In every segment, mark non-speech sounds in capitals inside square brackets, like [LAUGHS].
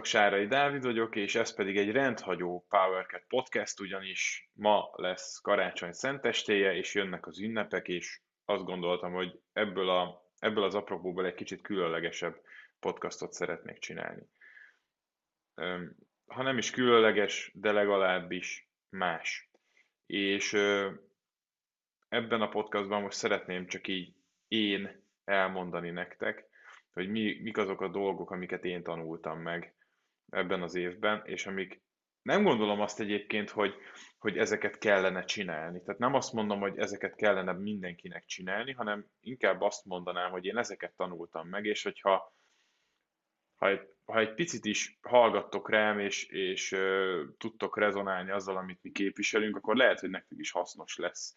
Sziasztok, Sárai Dávid vagyok, és ez pedig egy rendhagyó PowerCat podcast, ugyanis ma lesz karácsony szentestéje, és jönnek az ünnepek, és azt gondoltam, hogy ebből, a, ebből az apropóból egy kicsit különlegesebb podcastot szeretnék csinálni. Ha nem is különleges, de legalábbis más. És ebben a podcastban most szeretném csak így én elmondani nektek, hogy mi, mik azok a dolgok, amiket én tanultam meg ebben az évben, és amik nem gondolom azt egyébként, hogy, hogy ezeket kellene csinálni. Tehát nem azt mondom, hogy ezeket kellene mindenkinek csinálni, hanem inkább azt mondanám, hogy én ezeket tanultam meg, és hogyha ha egy, ha egy picit is hallgattok rám, és, és uh, tudtok rezonálni azzal, amit mi képviselünk, akkor lehet, hogy nektek is hasznos lesz.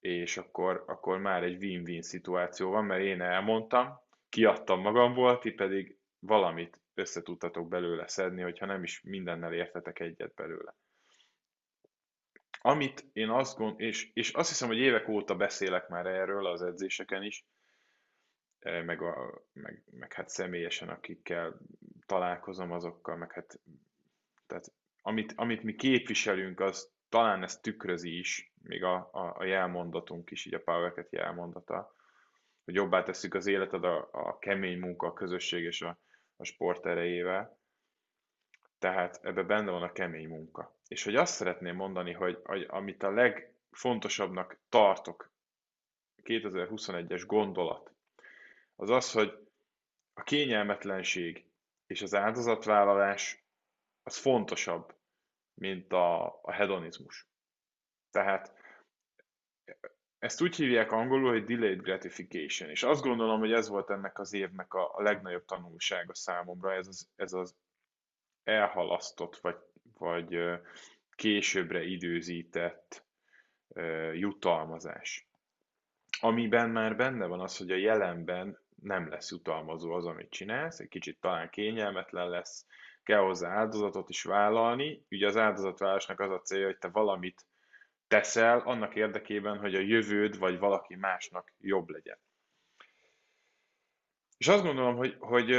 És akkor, akkor már egy win-win szituáció van, mert én elmondtam, kiadtam magamból, ti pedig valamit össze tudtatok belőle szedni, hogyha nem is mindennel értetek egyet belőle. Amit én azt gond, és, és azt hiszem, hogy évek óta beszélek már erről az edzéseken is, e, meg, a, meg, meg hát személyesen, akikkel találkozom azokkal, meg hát tehát amit, amit mi képviselünk, az talán ezt tükrözi is, még a, a, a jelmondatunk is, így a PowerCat jelmondata, hogy jobbá tesszük az életed a, a kemény munka, a közösség és a, a sport erejével. Tehát ebbe benne van a kemény munka. És hogy azt szeretném mondani, hogy, hogy amit a legfontosabbnak tartok 2021-es gondolat, az az, hogy a kényelmetlenség és az áldozatvállalás az fontosabb, mint a, a hedonizmus. Tehát ezt úgy hívják angolul, hogy delayed gratification, és azt gondolom, hogy ez volt ennek az évnek a, a legnagyobb tanulsága számomra, ez az, ez az elhalasztott, vagy, vagy későbbre időzített jutalmazás. Amiben már benne van az, hogy a jelenben nem lesz jutalmazó az, amit csinálsz, egy kicsit talán kényelmetlen lesz, kell hozzá áldozatot is vállalni. Ugye az áldozatvállalásnak az a célja, hogy te valamit teszel annak érdekében, hogy a jövőd vagy valaki másnak jobb legyen. És azt gondolom, hogy hogy,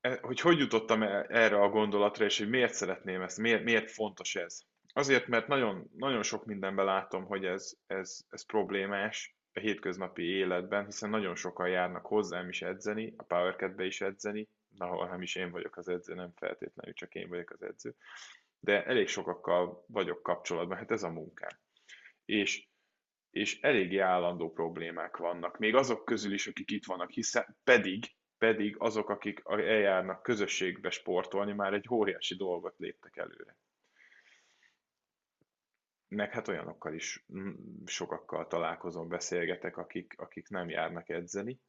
e, hogy, hogy jutottam erre a gondolatra, és hogy miért szeretném ezt, miért, miért fontos ez. Azért, mert nagyon, nagyon sok mindenben látom, hogy ez, ez, ez problémás a hétköznapi életben, hiszen nagyon sokan járnak hozzám is edzeni, a PowerCat-be is edzeni, ahol nem is én vagyok az edző, nem feltétlenül csak én vagyok az edző de elég sokakkal vagyok kapcsolatban, hát ez a munkám. És, és eléggé állandó problémák vannak, még azok közül is, akik itt vannak, hiszen pedig, pedig azok, akik eljárnak közösségbe sportolni, már egy óriási dolgot léptek előre. Meg hát olyanokkal is sokakkal találkozom, beszélgetek, akik, akik nem járnak edzeni,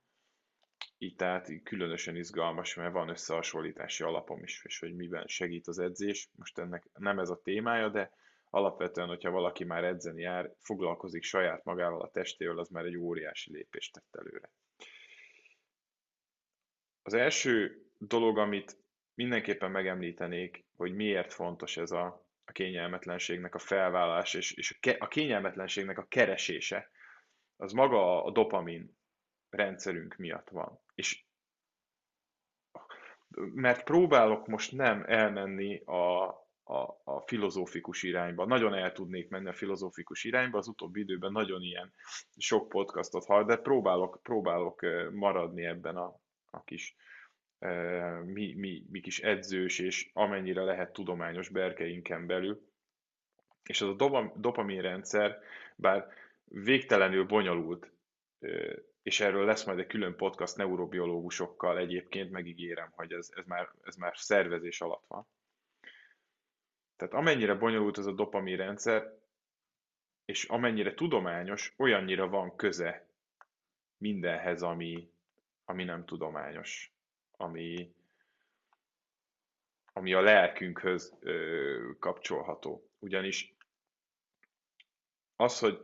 így tehát különösen izgalmas, mert van összehasonlítási alapom is, és hogy miben segít az edzés. Most ennek nem ez a témája, de alapvetően, hogyha valaki már edzeni jár, foglalkozik saját magával a testével, az már egy óriási lépést tett előre. Az első dolog, amit mindenképpen megemlítenék, hogy miért fontos ez a, a kényelmetlenségnek a felvállás, és, és a, ke, a kényelmetlenségnek a keresése, az maga a dopamin rendszerünk miatt van. És mert próbálok most nem elmenni a, a, a filozófikus irányba. Nagyon el tudnék menni a filozófikus irányba, az utóbbi időben nagyon ilyen sok podcastot hall, de próbálok, próbálok maradni ebben a, a kis mi, mi, mi kis edzős és amennyire lehet tudományos berkeinken belül. És az a dopamin rendszer, bár végtelenül bonyolult és erről lesz majd egy külön podcast neurobiológusokkal egyébként, megígérem, hogy ez, ez, már, ez már szervezés alatt van. Tehát amennyire bonyolult ez a dopamin rendszer, és amennyire tudományos, olyannyira van köze mindenhez, ami, ami nem tudományos, ami, ami a lelkünkhöz ö, kapcsolható. Ugyanis az, hogy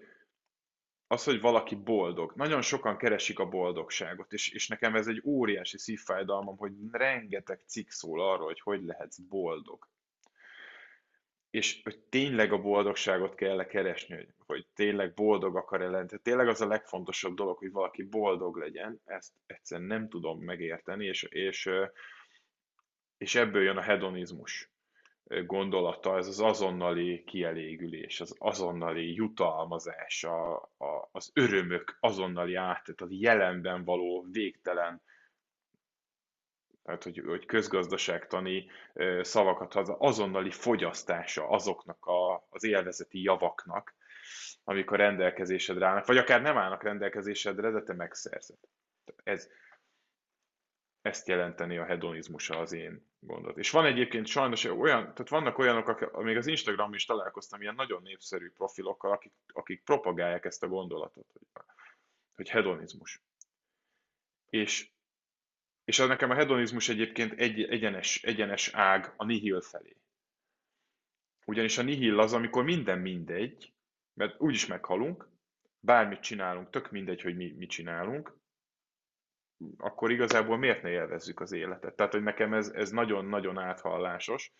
az, hogy valaki boldog. Nagyon sokan keresik a boldogságot, és, és nekem ez egy óriási szívfájdalmam, hogy rengeteg cikk szól arról, hogy hogy lehetsz boldog. És hogy tényleg a boldogságot kell -e keresni, hogy, hogy tényleg boldog akar-e lenni. Tényleg az a legfontosabb dolog, hogy valaki boldog legyen, ezt egyszerűen nem tudom megérteni, és, és és ebből jön a hedonizmus gondolata, ez az azonnali kielégülés, az azonnali jutalmazás, a, a, az örömök azonnali áttet, a jelenben való végtelen, tehát hogy, hogy közgazdaságtani szavakat, az azonnali fogyasztása azoknak a, az élvezeti javaknak, amik a rendelkezésedre állnak, vagy akár nem állnak rendelkezésedre, de te megszerzed. Ez, ezt jelenteni a hedonizmusa az én gondot. És van egyébként sajnos olyan, tehát vannak olyanok, akik, még az Instagram is találkoztam ilyen nagyon népszerű profilokkal, akik, akik propagálják ezt a gondolatot, hogy, hogy hedonizmus. És, és az nekem a hedonizmus egyébként egy, egyenes, egyenes ág a nihil felé. Ugyanis a nihil az, amikor minden mindegy, mert úgyis meghalunk, bármit csinálunk, tök mindegy, hogy mi mit csinálunk, akkor igazából miért ne élvezzük az életet? Tehát, hogy nekem ez, ez nagyon-nagyon áthallásos,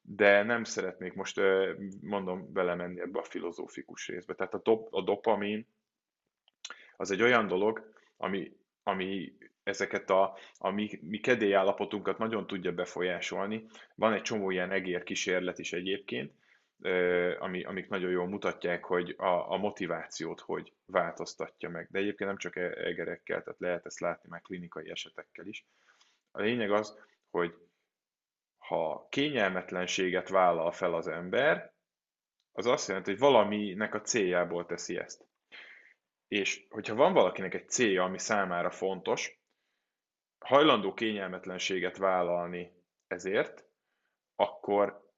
de nem szeretnék most, mondom, belemenni ebbe a filozófikus részbe. Tehát a, dop, a dopamin az egy olyan dolog, ami, ami ezeket a, a mi, mi kedélyállapotunkat nagyon tudja befolyásolni. Van egy csomó ilyen egér kísérlet is egyébként, ami, amik nagyon jól mutatják, hogy a, a motivációt hogy változtatja meg. De egyébként nem csak e-, egerekkel, tehát lehet ezt látni már klinikai esetekkel is. A lényeg az, hogy ha kényelmetlenséget vállal fel az ember, az azt jelenti, hogy valaminek a céljából teszi ezt. És hogyha van valakinek egy célja, ami számára fontos, hajlandó kényelmetlenséget vállalni ezért, akkor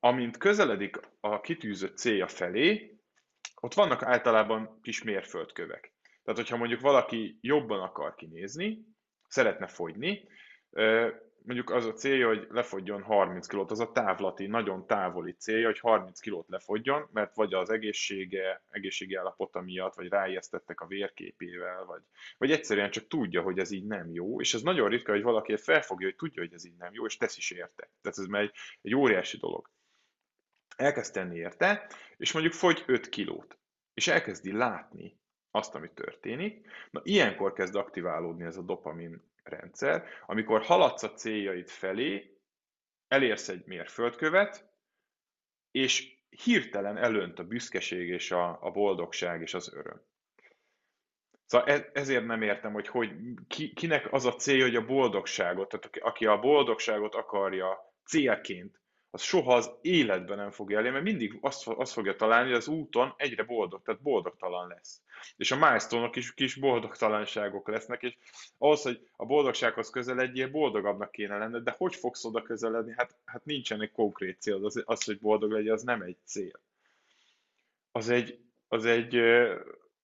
amint közeledik a kitűzött célja felé, ott vannak általában kis mérföldkövek. Tehát, hogyha mondjuk valaki jobban akar kinézni, szeretne fogyni, mondjuk az a célja, hogy lefogyjon 30 kilót, az a távlati, nagyon távoli célja, hogy 30 kilót lefogyjon, mert vagy az egészsége, egészségi állapota miatt, vagy ráijesztettek a vérképével, vagy, vagy egyszerűen csak tudja, hogy ez így nem jó, és ez nagyon ritka, hogy valaki felfogja, hogy tudja, hogy ez így nem jó, és tesz is érte. Tehát ez már egy, egy óriási dolog elkezd tenni érte, és mondjuk fogy 5 kilót, és elkezdi látni azt, ami történik, na ilyenkor kezd aktiválódni ez a dopamin rendszer, amikor haladsz a céljaid felé, elérsz egy mérföldkövet, és hirtelen elönt a büszkeség és a, a boldogság és az öröm. Szóval e, ezért nem értem, hogy, hogy ki, kinek az a célja, hogy a boldogságot, tehát aki a boldogságot akarja célként az soha az életben nem fogja elérni, mert mindig azt, azt fogja találni, hogy az úton egyre boldog, tehát boldogtalan lesz. És a milestone is kis boldogtalanságok lesznek, és ahhoz, hogy a boldogsághoz közeledjél, boldogabbnak kéne lenned, de hogy fogsz oda közeledni? Hát, hát nincsen egy konkrét cél, az, az, hogy boldog legyen, az nem egy cél. Az egy, az egy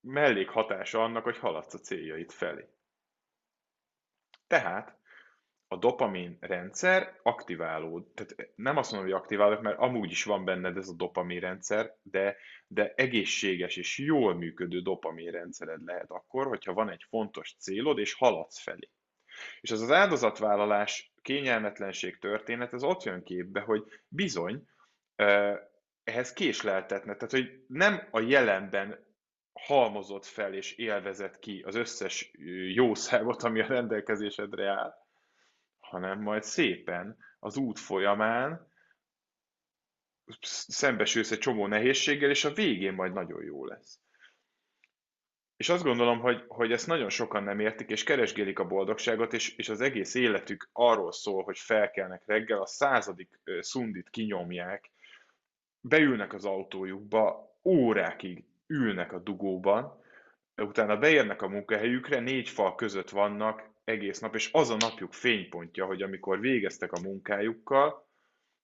mellékhatása annak, hogy haladsz a céljaid felé. Tehát a dopamin rendszer aktiválód, tehát nem azt mondom, hogy aktiválódik, mert amúgy is van benned ez a dopamin rendszer, de, de egészséges és jól működő dopamin rendszered lehet akkor, hogyha van egy fontos célod, és haladsz felé. És ez az áldozatvállalás, kényelmetlenség történet, ez ott jön képbe, hogy bizony, ehhez késleltetne, tehát hogy nem a jelenben halmozott fel és élvezett ki az összes jószágot, ami a rendelkezésedre áll, hanem majd szépen az út folyamán szembesülsz egy csomó nehézséggel, és a végén majd nagyon jó lesz. És azt gondolom, hogy, hogy ezt nagyon sokan nem értik, és keresgélik a boldogságot, és, és az egész életük arról szól, hogy felkelnek reggel, a századik szundit kinyomják, beülnek az autójukba, órákig ülnek a dugóban, utána beérnek a munkahelyükre, négy fal között vannak, egész nap, és az a napjuk fénypontja, hogy amikor végeztek a munkájukkal,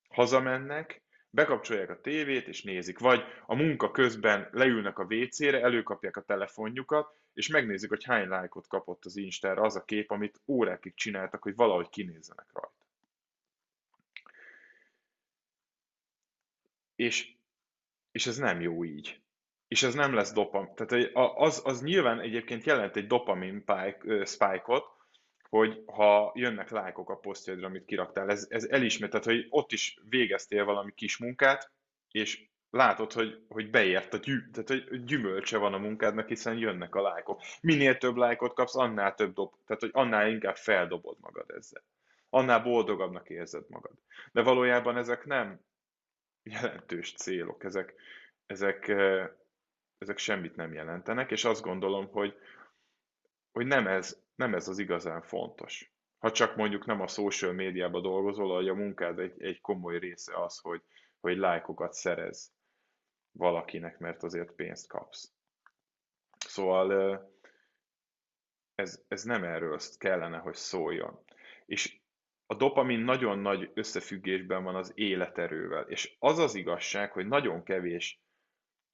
hazamennek, bekapcsolják a tévét, és nézik. Vagy a munka közben leülnek a WC-re, előkapják a telefonjukat, és megnézik, hogy hány lájkot kapott az Instára az a kép, amit órákig csináltak, hogy valahogy kinézzenek rajta. És, és ez nem jó így. És ez nem lesz dopamin. Tehát az, az nyilván egyébként jelent egy dopamin spike-ot, hogy ha jönnek lájkok a posztjaidra, amit kiraktál, ez, ez elismer, tehát hogy ott is végeztél valami kis munkát, és látod, hogy, hogy beért a gyű, tehát hogy gyümölcse van a munkádnak, hiszen jönnek a lájkok. Minél több lájkot kapsz, annál több dob, tehát hogy annál inkább feldobod magad ezzel. annál boldogabbnak érzed magad. De valójában ezek nem jelentős célok, ezek, ezek, ezek semmit nem jelentenek, és azt gondolom, hogy, hogy nem, ez, nem ez az igazán fontos. Ha csak mondjuk nem a social médiában dolgozol, hogy a munkád egy, egy komoly része az, hogy, hogy lájkokat szerez valakinek, mert azért pénzt kapsz. Szóval ez, ez nem erről kellene, hogy szóljon. És a dopamin nagyon nagy összefüggésben van az életerővel. És az az igazság, hogy nagyon kevés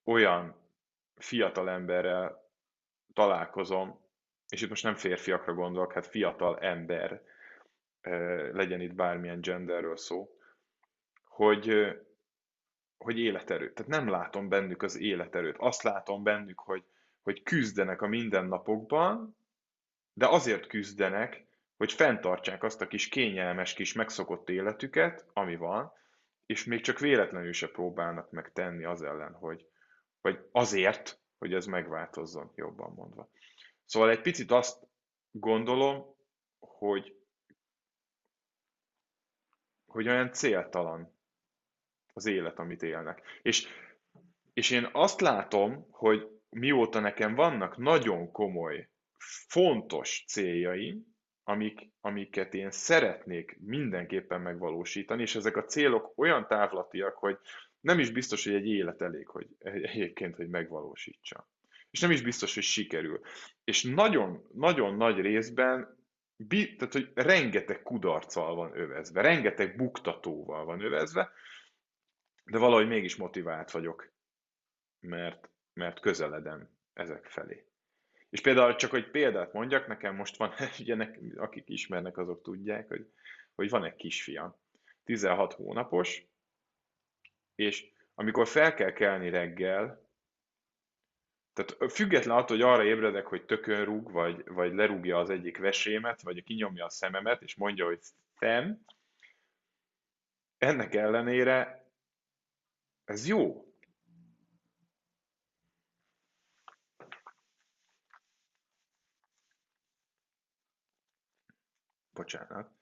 olyan fiatal emberrel találkozom, és itt most nem férfiakra gondolok, hát fiatal ember, legyen itt bármilyen genderről szó, hogy, hogy életerőt. Tehát nem látom bennük az életerőt. Azt látom bennük, hogy, hogy küzdenek a mindennapokban, de azért küzdenek, hogy fenntartsák azt a kis kényelmes, kis megszokott életüket, ami van, és még csak véletlenül se próbálnak meg tenni az ellen, hogy, vagy azért, hogy ez megváltozzon, jobban mondva. Szóval egy picit azt gondolom, hogy, hogy olyan céltalan az élet, amit élnek. És, és én azt látom, hogy mióta nekem vannak nagyon komoly, fontos céljaim, amik, amiket én szeretnék mindenképpen megvalósítani, és ezek a célok olyan távlatiak, hogy nem is biztos, hogy egy élet elég, hogy egyébként, hogy megvalósítsa. És nem is biztos, hogy sikerül. És nagyon, nagyon nagy részben, tehát, hogy rengeteg kudarccal van övezve, rengeteg buktatóval van övezve, de valahogy mégis motivált vagyok, mert, mert közeledem ezek felé. És például csak, hogy példát mondjak, nekem most van, [LAUGHS] ugye nek, akik ismernek, azok tudják, hogy, hogy van egy kisfiam, 16 hónapos, és amikor fel kell kelni reggel, tehát független attól, hogy arra ébredek, hogy tökön rúg, vagy, vagy lerúgja az egyik vesémet, vagy kinyomja a szememet, és mondja, hogy szem, ennek ellenére ez jó. Bocsánat.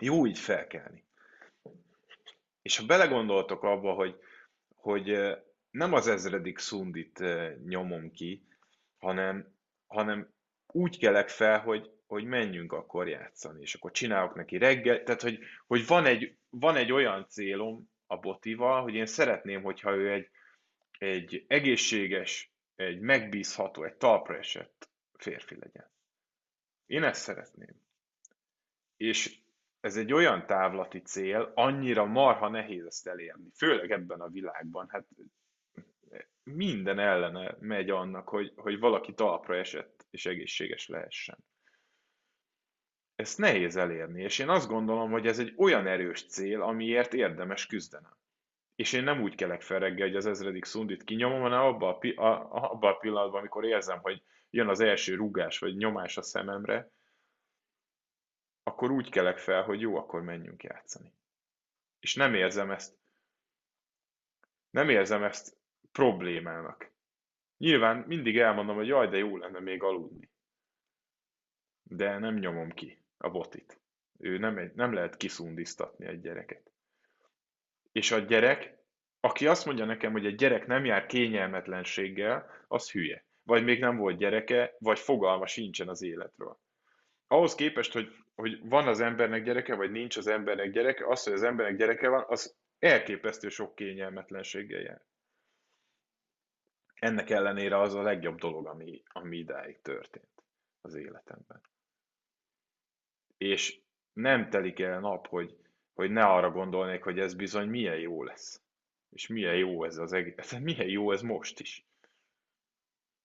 Jó így felkelni. És ha belegondoltok abba, hogy, hogy nem az ezredik szundit nyomom ki, hanem, hanem úgy kelek fel, hogy, hogy menjünk akkor játszani, és akkor csinálok neki reggel, tehát hogy, hogy van, egy, van egy olyan célom a botival, hogy én szeretném, hogyha ő egy, egy egészséges, egy megbízható, egy talpra esett férfi legyen. Én ezt szeretném. És ez egy olyan távlati cél, annyira marha nehéz ezt elérni, főleg ebben a világban. Hát minden ellene megy annak, hogy, hogy valaki talpra esett és egészséges lehessen. Ezt nehéz elérni, és én azt gondolom, hogy ez egy olyan erős cél, amiért érdemes küzdenem. És én nem úgy kelek fel reggel, hogy az ezredik szundit kinyomom, hanem abban a, abba a pillanatban, amikor érzem, hogy jön az első rugás vagy nyomás a szememre, akkor úgy kelek fel, hogy jó, akkor menjünk játszani. És nem érzem ezt, nem érzem ezt problémának. Nyilván mindig elmondom, hogy jaj, de jó lenne még aludni. De nem nyomom ki a botit. Ő nem, egy, nem lehet kiszundiztatni egy gyereket. És a gyerek, aki azt mondja nekem, hogy egy gyerek nem jár kényelmetlenséggel, az hülye. Vagy még nem volt gyereke, vagy fogalma sincsen az életről. Ahhoz képest, hogy hogy van az embernek gyereke, vagy nincs az embernek gyereke, az, hogy az embernek gyereke van, az elképesztő sok kényelmetlenséggel jár. Ennek ellenére az a legjobb dolog, ami, ami idáig történt az életemben. És nem telik el nap, hogy, hogy ne arra gondolnék, hogy ez bizony milyen jó lesz. És milyen jó ez az egész, milyen jó ez most is.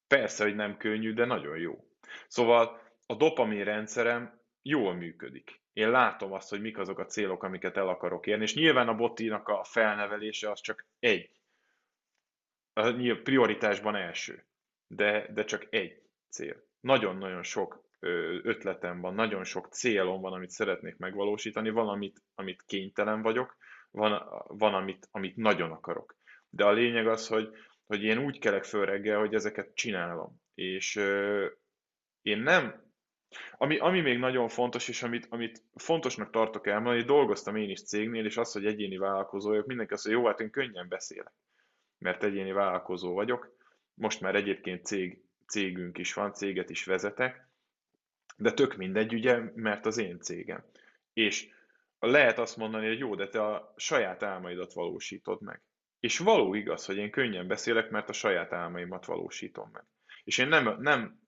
Persze, hogy nem könnyű, de nagyon jó. Szóval a dopamin rendszerem jól működik. Én látom azt, hogy mik azok a célok, amiket el akarok érni, és nyilván a botinak a felnevelése az csak egy. A prioritásban első, de, de csak egy cél. Nagyon-nagyon sok ötletem van, nagyon sok célom van, amit szeretnék megvalósítani, van, amit, kénytelen vagyok, van, van amit, amit nagyon akarok. De a lényeg az, hogy, hogy én úgy kelek föl reggel, hogy ezeket csinálom. És ö, én nem, ami, ami még nagyon fontos, és amit, amit fontosnak tartok elmondani, dolgoztam én is cégnél, és az, hogy egyéni vállalkozó vagyok, mindenki azt mondja, jó, hát én könnyen beszélek, mert egyéni vállalkozó vagyok. Most már egyébként cég, cégünk is van, céget is vezetek, de tök mindegy, ugye, mert az én cégem. És lehet azt mondani, hogy jó, de te a saját álmaidat valósítod meg. És való igaz, hogy én könnyen beszélek, mert a saját álmaimat valósítom meg. És én nem, nem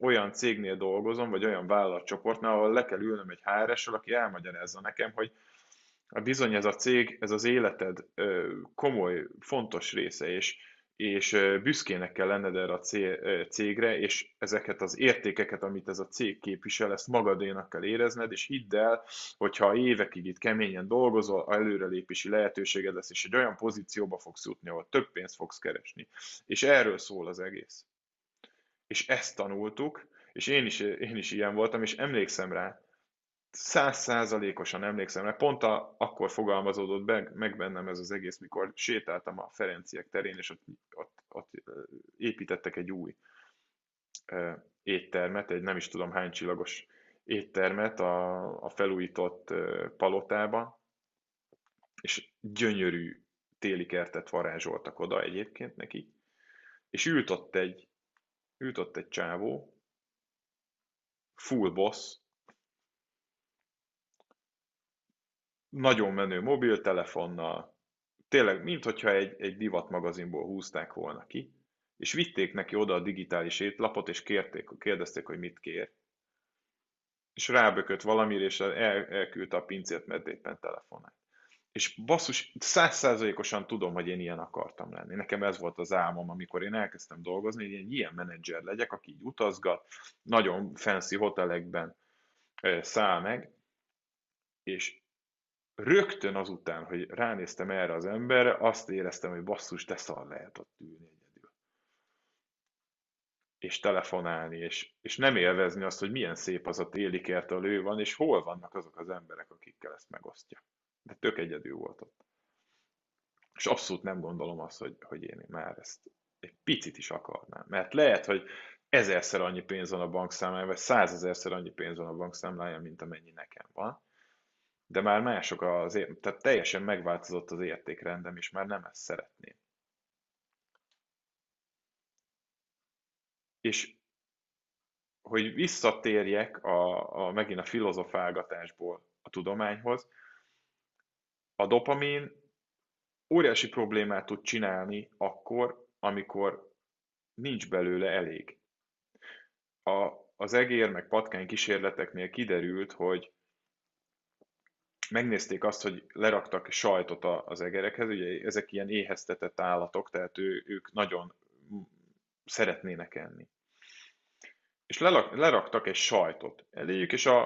olyan cégnél dolgozom, vagy olyan vállalatcsoportnál, ahol le kell ülnöm egy HR-essel, aki elmagyarázza nekem, hogy bizony ez a cég, ez az életed komoly, fontos része, és és büszkének kell lenned erre a cégre, és ezeket az értékeket, amit ez a cég képvisel, ezt magadénak kell érezned, és hidd el, hogyha évekig itt keményen dolgozol, előrelépési lehetőséged lesz, és egy olyan pozícióba fogsz jutni, ahol több pénzt fogsz keresni. És erről szól az egész. És ezt tanultuk, és én is, én is ilyen voltam, és emlékszem rá, százszázalékosan emlékszem, mert pont a, akkor fogalmazódott be, meg bennem ez az egész, mikor sétáltam a Ferenciek terén, és ott, ott, ott építettek egy új éttermet, egy nem is tudom hány csillagos éttermet a, a felújított palotába, és gyönyörű téli kertet varázsoltak oda egyébként neki, és ült ott egy, ült ott egy csávó, full boss, nagyon menő mobiltelefonnal, tényleg, minthogyha egy, egy divat magazinból húzták volna ki, és vitték neki oda a digitális étlapot, és kérték, kérdezték, hogy mit kér. És rábökött valamire, és el, elküldte a pincért, mert éppen telefonál. És basszus, százszázalékosan tudom, hogy én ilyen akartam lenni. Nekem ez volt az álmom, amikor én elkezdtem dolgozni, hogy én ilyen menedzser legyek, aki így utazgat, nagyon fancy hotelekben száll meg, és rögtön azután, hogy ránéztem erre az emberre, azt éreztem, hogy basszus, de szar lehet ott ülni egyedül. És telefonálni, és, és nem élvezni azt, hogy milyen szép az a téli kert, ő van, és hol vannak azok az emberek, akikkel ezt megosztja. De tök egyedül volt ott. És abszolút nem gondolom azt, hogy, hogy én már ezt egy picit is akarnám. Mert lehet, hogy ezerszer annyi pénz van a bankszámláján, vagy százezerszer annyi pénz van a bankszámláján, mint amennyi nekem van de már mások az, tehát teljesen megváltozott az értékrendem, és már nem ezt szeretném. És hogy visszatérjek a, a, megint a filozofálgatásból a tudományhoz, a dopamin óriási problémát tud csinálni akkor, amikor nincs belőle elég. A, az egér meg patkány kísérleteknél kiderült, hogy megnézték azt, hogy leraktak sajtot az egerekhez, ugye ezek ilyen éheztetett állatok, tehát ő, ők nagyon szeretnének enni. És leraktak egy sajtot eléjük, és a,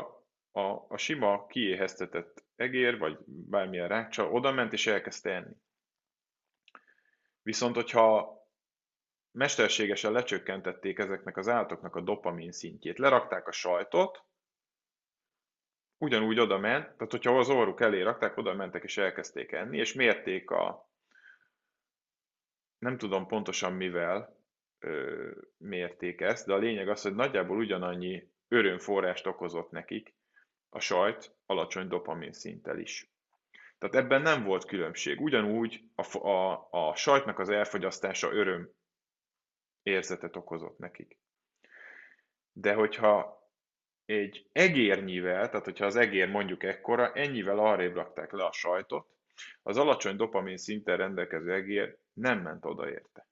a, a sima kiéheztetett egér, vagy bármilyen rákcsa oda ment, és elkezdte enni. Viszont, hogyha mesterségesen lecsökkentették ezeknek az állatoknak a dopamin szintjét, lerakták a sajtot, ugyanúgy oda ment, tehát hogyha az orruk elé rakták, oda mentek és elkezdték enni, és mérték a, nem tudom pontosan mivel ö, mérték ezt, de a lényeg az, hogy nagyjából ugyanannyi örömforrást okozott nekik a sajt alacsony dopamin szinttel is. Tehát ebben nem volt különbség. Ugyanúgy a, a, a sajtnak az elfogyasztása öröm érzetet okozott nekik. De hogyha egy egérnyivel, tehát hogyha az egér mondjuk ekkora, ennyivel arrébb rakták le a sajtot, az alacsony dopamin szinten rendelkező egér nem ment oda érte.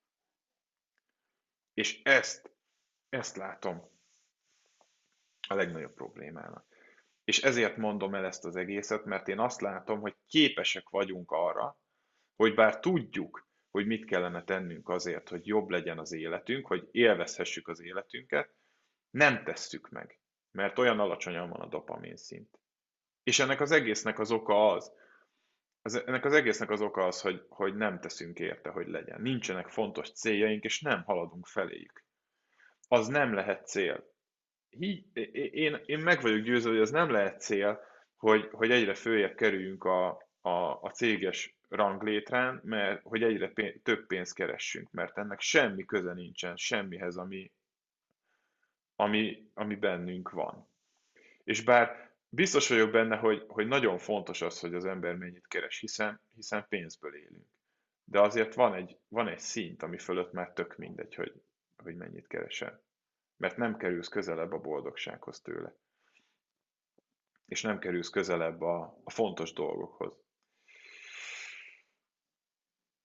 És ezt, ezt látom a legnagyobb problémának. És ezért mondom el ezt az egészet, mert én azt látom, hogy képesek vagyunk arra, hogy bár tudjuk, hogy mit kellene tennünk azért, hogy jobb legyen az életünk, hogy élvezhessük az életünket, nem tesszük meg mert olyan alacsonyan van a dopamin szint. És ennek az egésznek az oka az, az ennek az egésznek az oka az, hogy, hogy nem teszünk érte, hogy legyen. Nincsenek fontos céljaink, és nem haladunk feléjük. Az nem lehet cél. Így, én, én meg vagyok győző, hogy az nem lehet cél, hogy, hogy egyre följebb kerüljünk a, a, a céges ranglétrán, mert hogy egyre pénz, több pénzt keressünk, mert ennek semmi köze nincsen semmihez, ami, ami, ami bennünk van. És bár biztos vagyok benne, hogy, hogy nagyon fontos az, hogy az ember mennyit keres, hiszen, hiszen pénzből élünk. De azért van egy, van egy szint, ami fölött már tök mindegy, hogy, hogy mennyit keresel. Mert nem kerülsz közelebb a boldogsághoz tőle. És nem kerülsz közelebb a, a fontos dolgokhoz.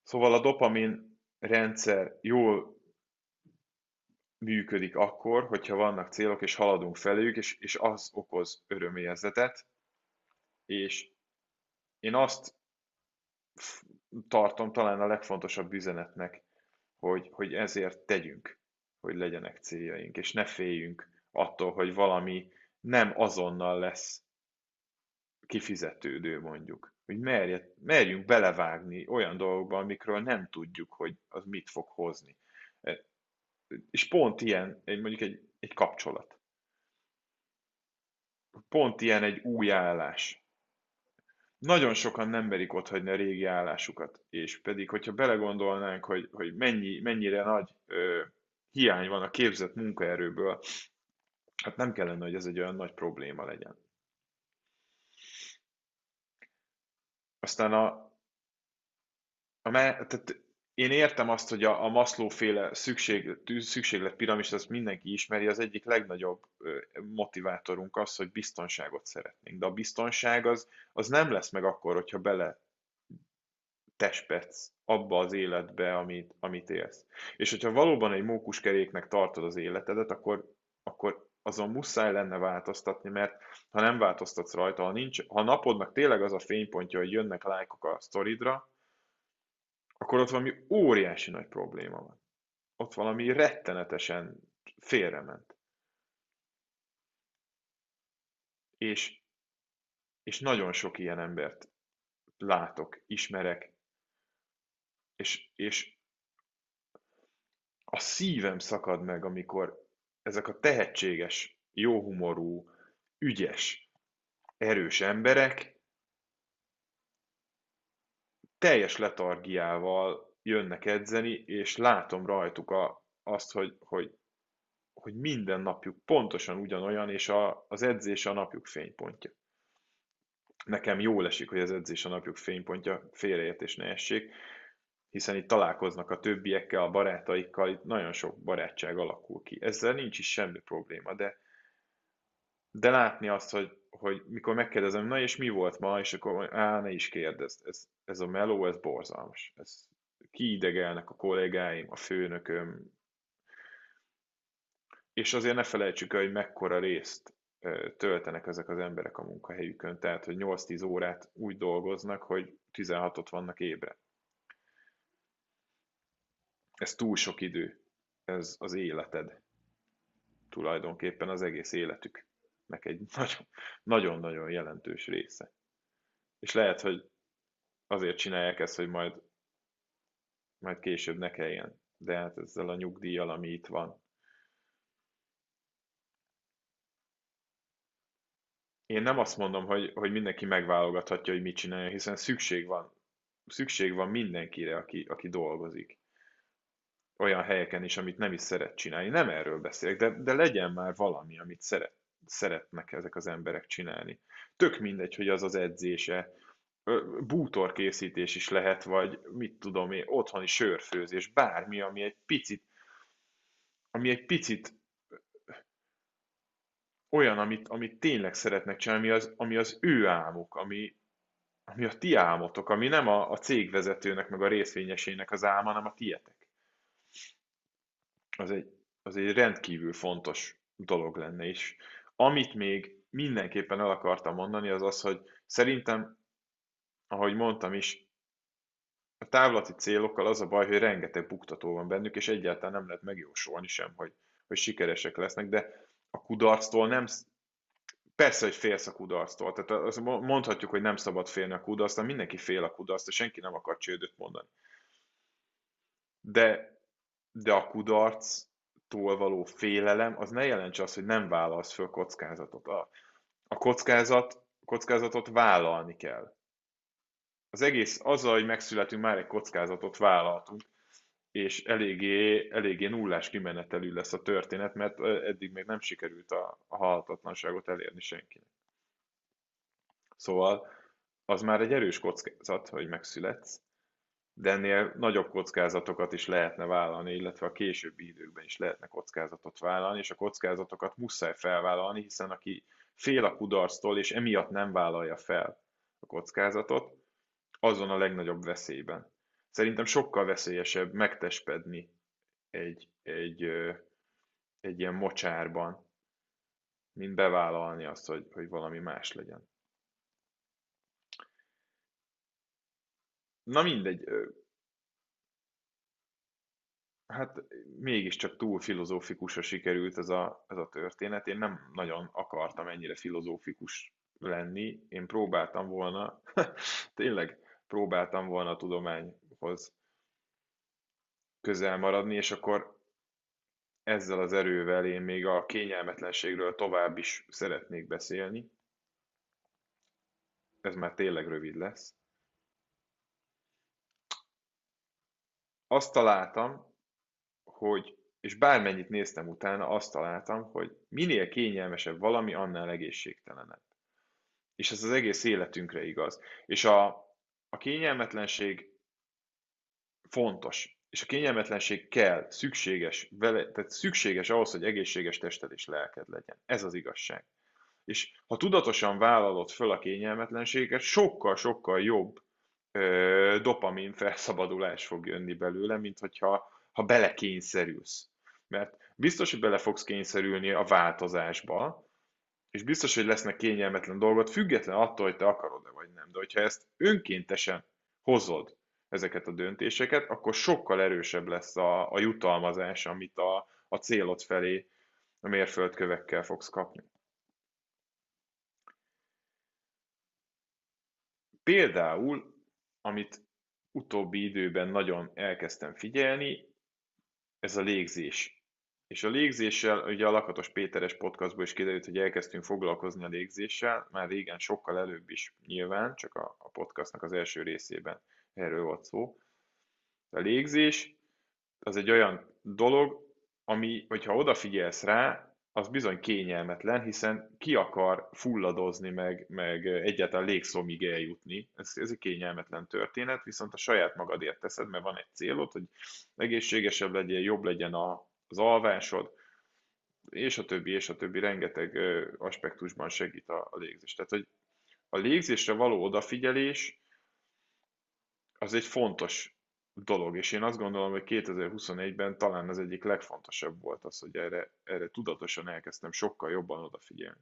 Szóval a dopamin rendszer jól működik akkor, hogyha vannak célok, és haladunk felők, és, és az okoz örömérzetet. És én azt tartom talán a legfontosabb üzenetnek, hogy, hogy ezért tegyünk, hogy legyenek céljaink, és ne féljünk attól, hogy valami nem azonnal lesz kifizetődő mondjuk. Hogy merje, merjünk belevágni olyan dolgokba, amikről nem tudjuk, hogy az mit fog hozni. És pont ilyen, mondjuk egy, egy kapcsolat. Pont ilyen egy új állás. Nagyon sokan nem merik otthagyni a régi állásukat, és pedig, hogyha belegondolnánk, hogy, hogy mennyi, mennyire nagy ö, hiány van a képzett munkaerőből, hát nem kellene, hogy ez egy olyan nagy probléma legyen. Aztán a, a tehát én értem azt, hogy a, a Maslow féle szükség, szükséglet piramis, azt mindenki ismeri, az egyik legnagyobb motivátorunk az, hogy biztonságot szeretnénk. De a biztonság az, az nem lesz meg akkor, hogyha bele tespetsz abba az életbe, amit, amit élsz. És hogyha valóban egy mókuskeréknek tartod az életedet, akkor, akkor azon muszáj lenne változtatni, mert ha nem változtatsz rajta, ha, nincs, ha napodnak tényleg az a fénypontja, hogy jönnek lájkok a sztoridra, akkor ott valami óriási nagy probléma van. Ott valami rettenetesen félrement. És, és nagyon sok ilyen embert látok, ismerek, és, és a szívem szakad meg, amikor ezek a tehetséges, jóhumorú, ügyes, erős emberek teljes letargiával jönnek edzeni, és látom rajtuk a, azt, hogy, hogy, hogy minden napjuk pontosan ugyanolyan, és a, az edzés a napjuk fénypontja. Nekem jól esik, hogy az edzés a napjuk fénypontja, félreértés ne essék, hiszen itt találkoznak a többiekkel, a barátaikkal, itt nagyon sok barátság alakul ki. Ezzel nincs is semmi probléma, de, de látni azt, hogy, hogy mikor megkérdezem, na és mi volt ma, és akkor á, ne is kérdezd, ez, ez a meló, ez borzalmas. Ez kiidegelnek a kollégáim, a főnököm, és azért ne felejtsük el, hogy mekkora részt töltenek ezek az emberek a munkahelyükön, tehát, hogy 8-10 órát úgy dolgoznak, hogy 16-ot vannak ébre. Ez túl sok idő, ez az életed. Tulajdonképpen az egész életük nek egy nagyon-nagyon jelentős része. És lehet, hogy azért csinálják ezt, hogy majd, majd később ne kelljen. De hát ezzel a nyugdíjjal, ami itt van. Én nem azt mondom, hogy, hogy mindenki megválogathatja, hogy mit csinálja, hiszen szükség van, szükség van mindenkire, aki, aki dolgozik. Olyan helyeken is, amit nem is szeret csinálni. Nem erről beszélek, de, de legyen már valami, amit szeret szeretnek ezek az emberek csinálni. Tök mindegy, hogy az az edzése, bútorkészítés is lehet, vagy mit tudom én, otthoni sörfőzés, bármi, ami egy picit, ami egy picit olyan, amit, amit tényleg szeretnek csinálni, ami az, ami az ő álmuk, ami, ami a ti álmotok, ami nem a, a cégvezetőnek, meg a részvényesének az álma, hanem a tietek. Az egy, az egy rendkívül fontos dolog lenne, és amit még mindenképpen el akartam mondani, az az, hogy szerintem, ahogy mondtam is, a távlati célokkal az a baj, hogy rengeteg buktató van bennük, és egyáltalán nem lehet megjósolni sem, hogy, hogy sikeresek lesznek, de a kudarctól nem, persze, hogy félsz a kudarctól, tehát azt mondhatjuk, hogy nem szabad félni a kudarctól, mindenki fél a kudarctól, senki nem akar csődöt mondani. De, de a kudarc tól való félelem, az ne jelentse azt, hogy nem vállalsz föl kockázatot. A, a kockázat, kockázatot vállalni kell. az egész, azzal, hogy megszületünk, már egy kockázatot vállaltunk, és eléggé, eléggé nullás kimenetelű lesz a történet, mert eddig még nem sikerült a, a halhatatlanságot elérni senkinek. Szóval az már egy erős kockázat, hogy megszületsz, de ennél nagyobb kockázatokat is lehetne vállalni, illetve a későbbi időkben is lehetne kockázatot vállalni, és a kockázatokat muszáj felvállalni, hiszen aki fél a kudarctól, és emiatt nem vállalja fel a kockázatot, azon a legnagyobb veszélyben. Szerintem sokkal veszélyesebb megtespedni egy, egy, egy ilyen mocsárban, mint bevállalni azt, hogy, hogy valami más legyen. Na mindegy. Hát mégiscsak túl filozófikusra sikerült ez a, ez a történet. Én nem nagyon akartam ennyire filozófikus lenni. Én próbáltam volna, [LAUGHS] tényleg próbáltam volna a tudományhoz közel maradni, és akkor ezzel az erővel én még a kényelmetlenségről tovább is szeretnék beszélni. Ez már tényleg rövid lesz. Azt találtam, hogy, és bármennyit néztem utána, azt találtam, hogy minél kényelmesebb valami, annál egészségtelenebb. És ez az egész életünkre igaz. És a, a kényelmetlenség fontos. És a kényelmetlenség kell, szükséges, vele, tehát szükséges ahhoz, hogy egészséges tested és lelked legyen. Ez az igazság. És ha tudatosan vállalod föl a kényelmetlenséget, sokkal-sokkal jobb dopamin felszabadulás fog jönni belőle, mint hogyha ha belekényszerülsz. Mert biztos, hogy bele fogsz kényszerülni a változásba, és biztos, hogy lesznek kényelmetlen dolgok, független attól, hogy te akarod-e vagy nem. De hogyha ezt önkéntesen hozod, ezeket a döntéseket, akkor sokkal erősebb lesz a, a jutalmazás, amit a, a célod felé a mérföldkövekkel fogsz kapni. Például amit utóbbi időben nagyon elkezdtem figyelni, ez a légzés. És a légzéssel, ugye a Lakatos Péteres podcastból is kiderült, hogy elkezdtünk foglalkozni a légzéssel, már régen sokkal előbb is nyilván, csak a, a podcastnak az első részében erről volt szó. A légzés az egy olyan dolog, ami, hogyha odafigyelsz rá, az bizony kényelmetlen, hiszen ki akar fulladozni, meg, meg egyáltalán légszomig eljutni. Ez, ez egy kényelmetlen történet, viszont a saját magadért teszed, mert van egy célod, hogy egészségesebb legyen, jobb legyen a, az alvásod, és a többi, és a többi rengeteg aspektusban segít a, a légzés. Tehát, hogy a légzésre való odafigyelés az egy fontos dolog, és én azt gondolom, hogy 2021-ben talán az egyik legfontosabb volt az, hogy erre, erre tudatosan elkezdtem sokkal jobban odafigyelni.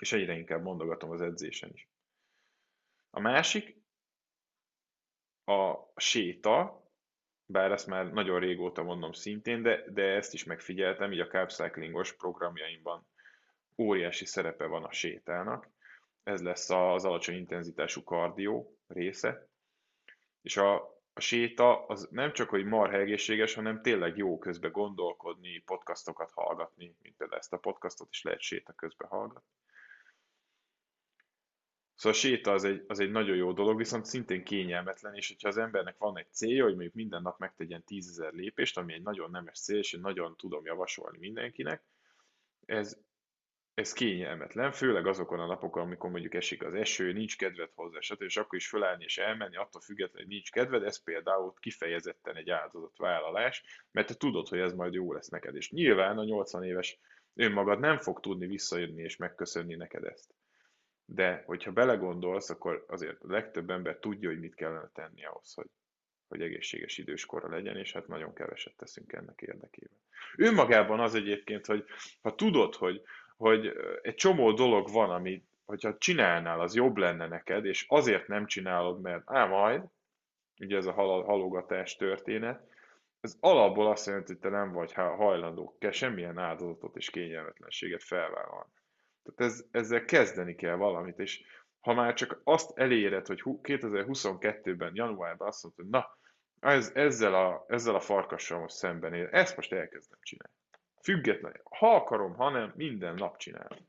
És egyre inkább mondogatom az edzésen is. A másik, a séta, bár ezt már nagyon régóta mondom szintén, de, de ezt is megfigyeltem, így a carb programjaimban óriási szerepe van a sétának. Ez lesz az alacsony intenzitású kardió része. És a, a séta az nem csak, hogy marha egészséges, hanem tényleg jó közben gondolkodni, podcastokat hallgatni, mint például ezt a podcastot is lehet séta közben hallgatni. Szóval a séta az egy, az egy nagyon jó dolog, viszont szintén kényelmetlen, és hogyha az embernek van egy célja, hogy mondjuk minden nap megtegyen tízezer lépést, ami egy nagyon nemes cél, és én nagyon tudom javasolni mindenkinek, ez ez kényelmetlen, főleg azokon a napokon, amikor mondjuk esik az eső, nincs kedved hozzá, stb. és akkor is fölállni és elmenni, attól függetlenül, hogy nincs kedved, ez például kifejezetten egy vállalás, mert te tudod, hogy ez majd jó lesz neked. És nyilván a 80 éves önmagad nem fog tudni visszajönni és megköszönni neked ezt. De hogyha belegondolsz, akkor azért a legtöbb ember tudja, hogy mit kellene tenni ahhoz, hogy, hogy egészséges időskora legyen, és hát nagyon keveset teszünk ennek érdekében. Önmagában az egyébként, hogy ha tudod, hogy hogy egy csomó dolog van, amit, hogyha csinálnál, az jobb lenne neked, és azért nem csinálod, mert á, majd, ugye ez a hal- halogatás történet, ez alapból azt jelenti, hogy te nem vagy hajlandó kell semmilyen áldozatot és kényelmetlenséget felvállalni. Tehát ez, ezzel kezdeni kell valamit, és ha már csak azt eléred, hogy 2022-ben, januárban azt mondod, hogy na, ez, ezzel, a, ezzel a farkassal most szembenél, ezt most elkezdem csinálni. Független. Ha akarom, ha nem, minden nap csinálom.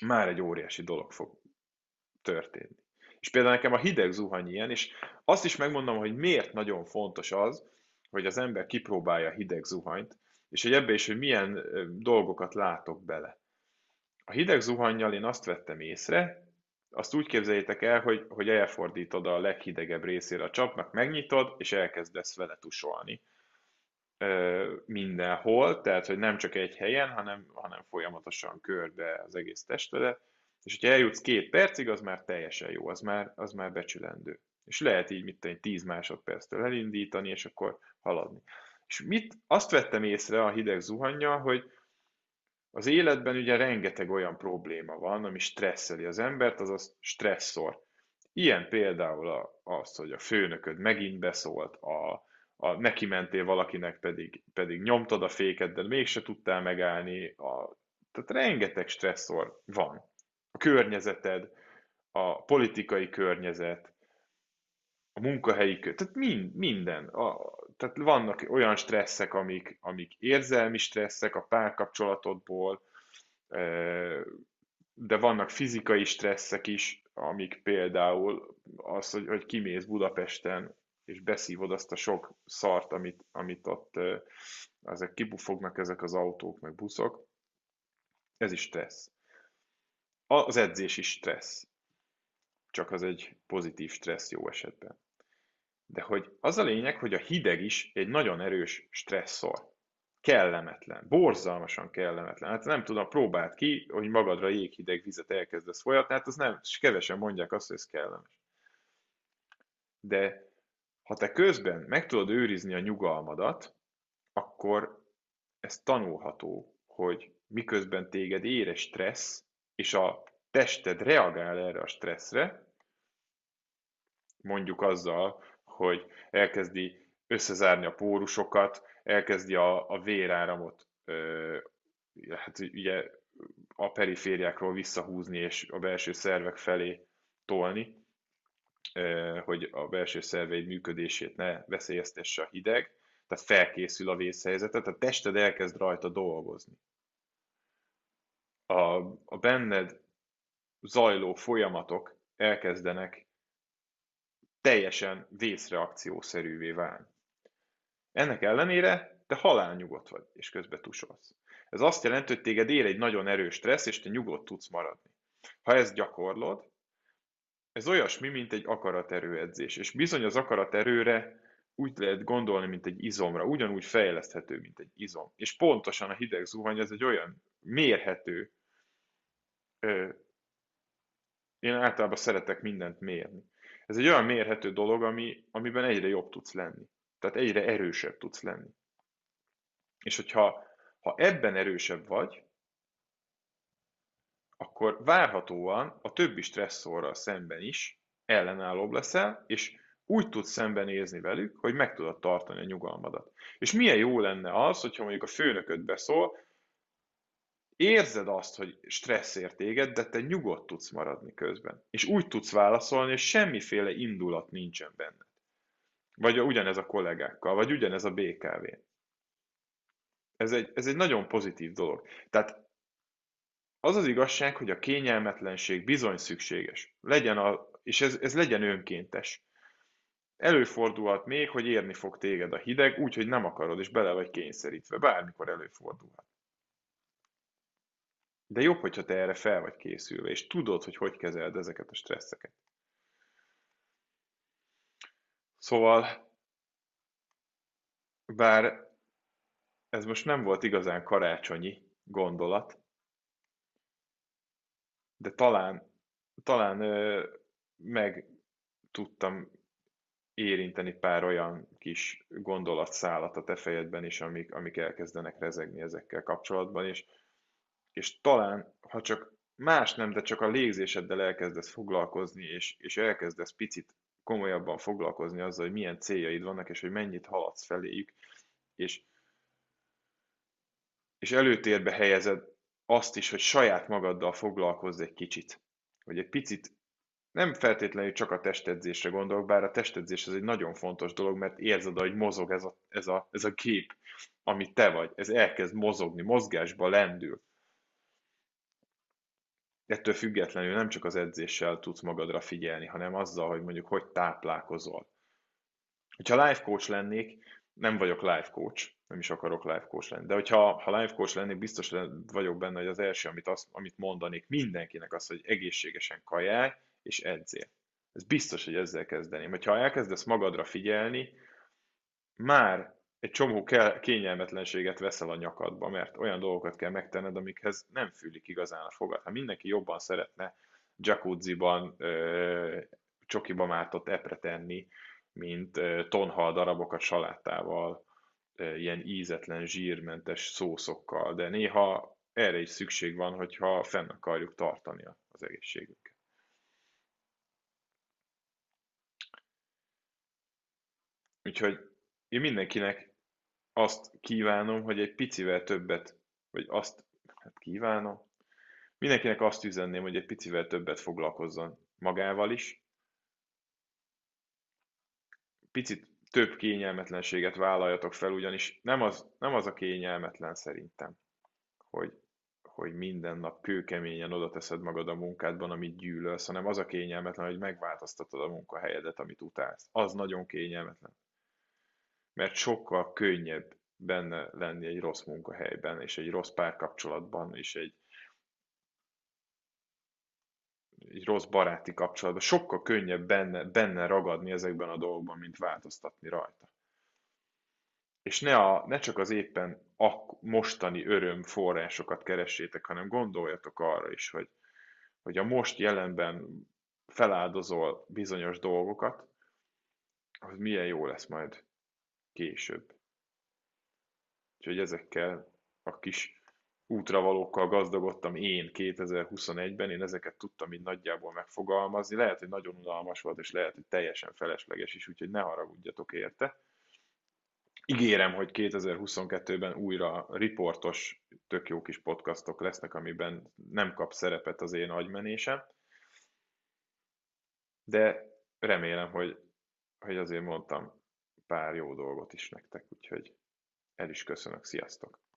Már egy óriási dolog fog történni. És például nekem a hideg zuhany ilyen, és azt is megmondom, hogy miért nagyon fontos az, hogy az ember kipróbálja a hideg zuhanyt, és hogy ebbe is, hogy milyen dolgokat látok bele. A hideg zuhannyal én azt vettem észre, azt úgy képzeljétek el, hogy, hogy elfordítod a leghidegebb részére a csapnak, megnyitod, és elkezdesz vele tusolni mindenhol, tehát hogy nem csak egy helyen, hanem, hanem folyamatosan körbe az egész testedet, és hogyha eljutsz két percig, az már teljesen jó, az már, az már becsülendő. És lehet így, mit tenni, 10 másodperctől elindítani, és akkor haladni. És mit, azt vettem észre a hideg zuhanya, hogy az életben ugye rengeteg olyan probléma van, ami stresszeli az embert, azaz stresszor. Ilyen például az, hogy a főnököd megint beszólt, a, a, neki mentél valakinek pedig, pedig nyomtad a féket, de mégse tudtál megállni. A, tehát rengeteg stresszor van. A környezeted, a politikai környezet, a munkahelyi környezet, tehát mind, minden. A, tehát vannak olyan stresszek, amik, amik érzelmi stresszek a párkapcsolatodból, de vannak fizikai stresszek is, amik például az, hogy, hogy kimész Budapesten és beszívod azt a sok szart, amit, amit ott ezek kibufognak ezek az autók, meg buszok, ez is stressz. Az edzés is stressz. Csak az egy pozitív stressz jó esetben. De hogy az a lényeg, hogy a hideg is egy nagyon erős stresszor. Kellemetlen, borzalmasan kellemetlen. Hát nem tudom, próbáld ki, hogy magadra jéghideg vizet elkezdesz folyatni, hát az nem, és kevesen mondják azt, hogy ez kellemes. De ha te közben meg tudod őrizni a nyugalmadat, akkor ez tanulható, hogy miközben téged ér stressz, és a tested reagál erre a stresszre, mondjuk azzal, hogy elkezdi összezárni a pórusokat, elkezdi a, a véráramot ö, hát ugye a perifériákról visszahúzni és a belső szervek felé tolni, hogy a belső szerveid működését ne veszélyeztesse a hideg, tehát felkészül a vészhelyzetet, a tested elkezd rajta dolgozni. A, a benned zajló folyamatok elkezdenek teljesen vészreakciószerűvé válni. Ennek ellenére te halálnyugodt vagy, és közben tusolsz. Ez azt jelenti, hogy téged ér egy nagyon erős stressz, és te nyugodt tudsz maradni. Ha ezt gyakorlod, ez olyasmi, mint egy akaraterő edzés, és bizony az akaraterőre úgy lehet gondolni, mint egy izomra, ugyanúgy fejleszthető, mint egy izom. És pontosan a hideg zuhany, ez egy olyan mérhető, ö, én általában szeretek mindent mérni. Ez egy olyan mérhető dolog, ami, amiben egyre jobb tudsz lenni. Tehát egyre erősebb tudsz lenni. És hogyha ha ebben erősebb vagy, akkor várhatóan a többi stresszorral szemben is ellenállóbb leszel, és úgy tudsz szembenézni velük, hogy meg tudod tartani a nyugalmadat. És milyen jó lenne az, hogyha mondjuk a főnököd beszól, érzed azt, hogy stressz ér téged, de te nyugodt tudsz maradni közben. És úgy tudsz válaszolni, és semmiféle indulat nincsen benned. Vagy ugyanez a kollégákkal, vagy ugyanez a BKV. Ez egy, ez egy nagyon pozitív dolog. Tehát az az igazság, hogy a kényelmetlenség bizony szükséges. Legyen a, és ez, ez legyen önkéntes. Előfordulhat még, hogy érni fog téged a hideg, úgyhogy nem akarod, és bele vagy kényszerítve. Bármikor előfordulhat. De jobb, hogyha te erre fel vagy készülve, és tudod, hogy hogy kezeld ezeket a stresszeket. Szóval, bár ez most nem volt igazán karácsonyi gondolat, de talán, talán ö, meg tudtam érinteni pár olyan kis gondolatszálat a te fejedben is, amik, amik elkezdenek rezegni ezekkel kapcsolatban, és, és talán, ha csak más nem, de csak a légzéseddel elkezdesz foglalkozni, és, és elkezdesz picit komolyabban foglalkozni azzal, hogy milyen céljaid vannak, és hogy mennyit haladsz feléjük, és, és előtérbe helyezed azt is, hogy saját magaddal foglalkozz egy kicsit. Hogy egy picit nem feltétlenül csak a testedzésre gondolok, bár a testedzés ez egy nagyon fontos dolog, mert érzed, hogy mozog ez a, ez a, ez a gép, ami te vagy. Ez elkezd mozogni, mozgásba lendül. ettől függetlenül nem csak az edzéssel tudsz magadra figyelni, hanem azzal, hogy mondjuk hogy táplálkozol. Ha life coach lennék, nem vagyok life coach, nem is akarok life coach lenni, de hogyha ha life coach lennék, biztos vagyok benne, hogy az első, amit, azt, amit mondanék mindenkinek az, hogy egészségesen kajálj és edzél. Ez biztos, hogy ezzel kezdeném. Hogyha elkezdesz magadra figyelni, már egy csomó kényelmetlenséget veszel a nyakadba, mert olyan dolgokat kell megtenned, amikhez nem fűlik igazán a fogad. Ha mindenki jobban szeretne jacuzziban, csokiba mártott epre tenni, mint tonhal darabokat salátával, ilyen ízetlen, zsírmentes szószokkal, de néha erre is szükség van, hogyha fenn akarjuk tartani az egészségünket. Úgyhogy én mindenkinek azt kívánom, hogy egy picivel többet, vagy azt, hát kívánom, mindenkinek azt üzenném, hogy egy picivel többet foglalkozzon magával is, picit több kényelmetlenséget vállaljatok fel, ugyanis nem az, nem az a kényelmetlen szerintem, hogy, hogy minden nap kőkeményen oda teszed magad a munkádban, amit gyűlölsz, hanem az a kényelmetlen, hogy megváltoztatod a munkahelyedet, amit utálsz. Az nagyon kényelmetlen. Mert sokkal könnyebb benne lenni egy rossz munkahelyben, és egy rossz párkapcsolatban, és egy, egy rossz baráti kapcsolatban, sokkal könnyebb benne, benne ragadni ezekben a dolgokban, mint változtatni rajta. És ne, a, ne csak az éppen a mostani öröm forrásokat keressétek, hanem gondoljatok arra is, hogy, hogy a most jelenben feláldozol bizonyos dolgokat, az milyen jó lesz majd később. Úgyhogy ezekkel a kis útravalókkal gazdagodtam én 2021-ben, én ezeket tudtam így nagyjából megfogalmazni. Lehet, hogy nagyon unalmas volt, és lehet, hogy teljesen felesleges is, úgyhogy ne haragudjatok érte. Ígérem, hogy 2022-ben újra riportos, tök jó kis podcastok lesznek, amiben nem kap szerepet az én agymenésem. De remélem, hogy, hogy azért mondtam pár jó dolgot is nektek, úgyhogy el is köszönök, sziasztok!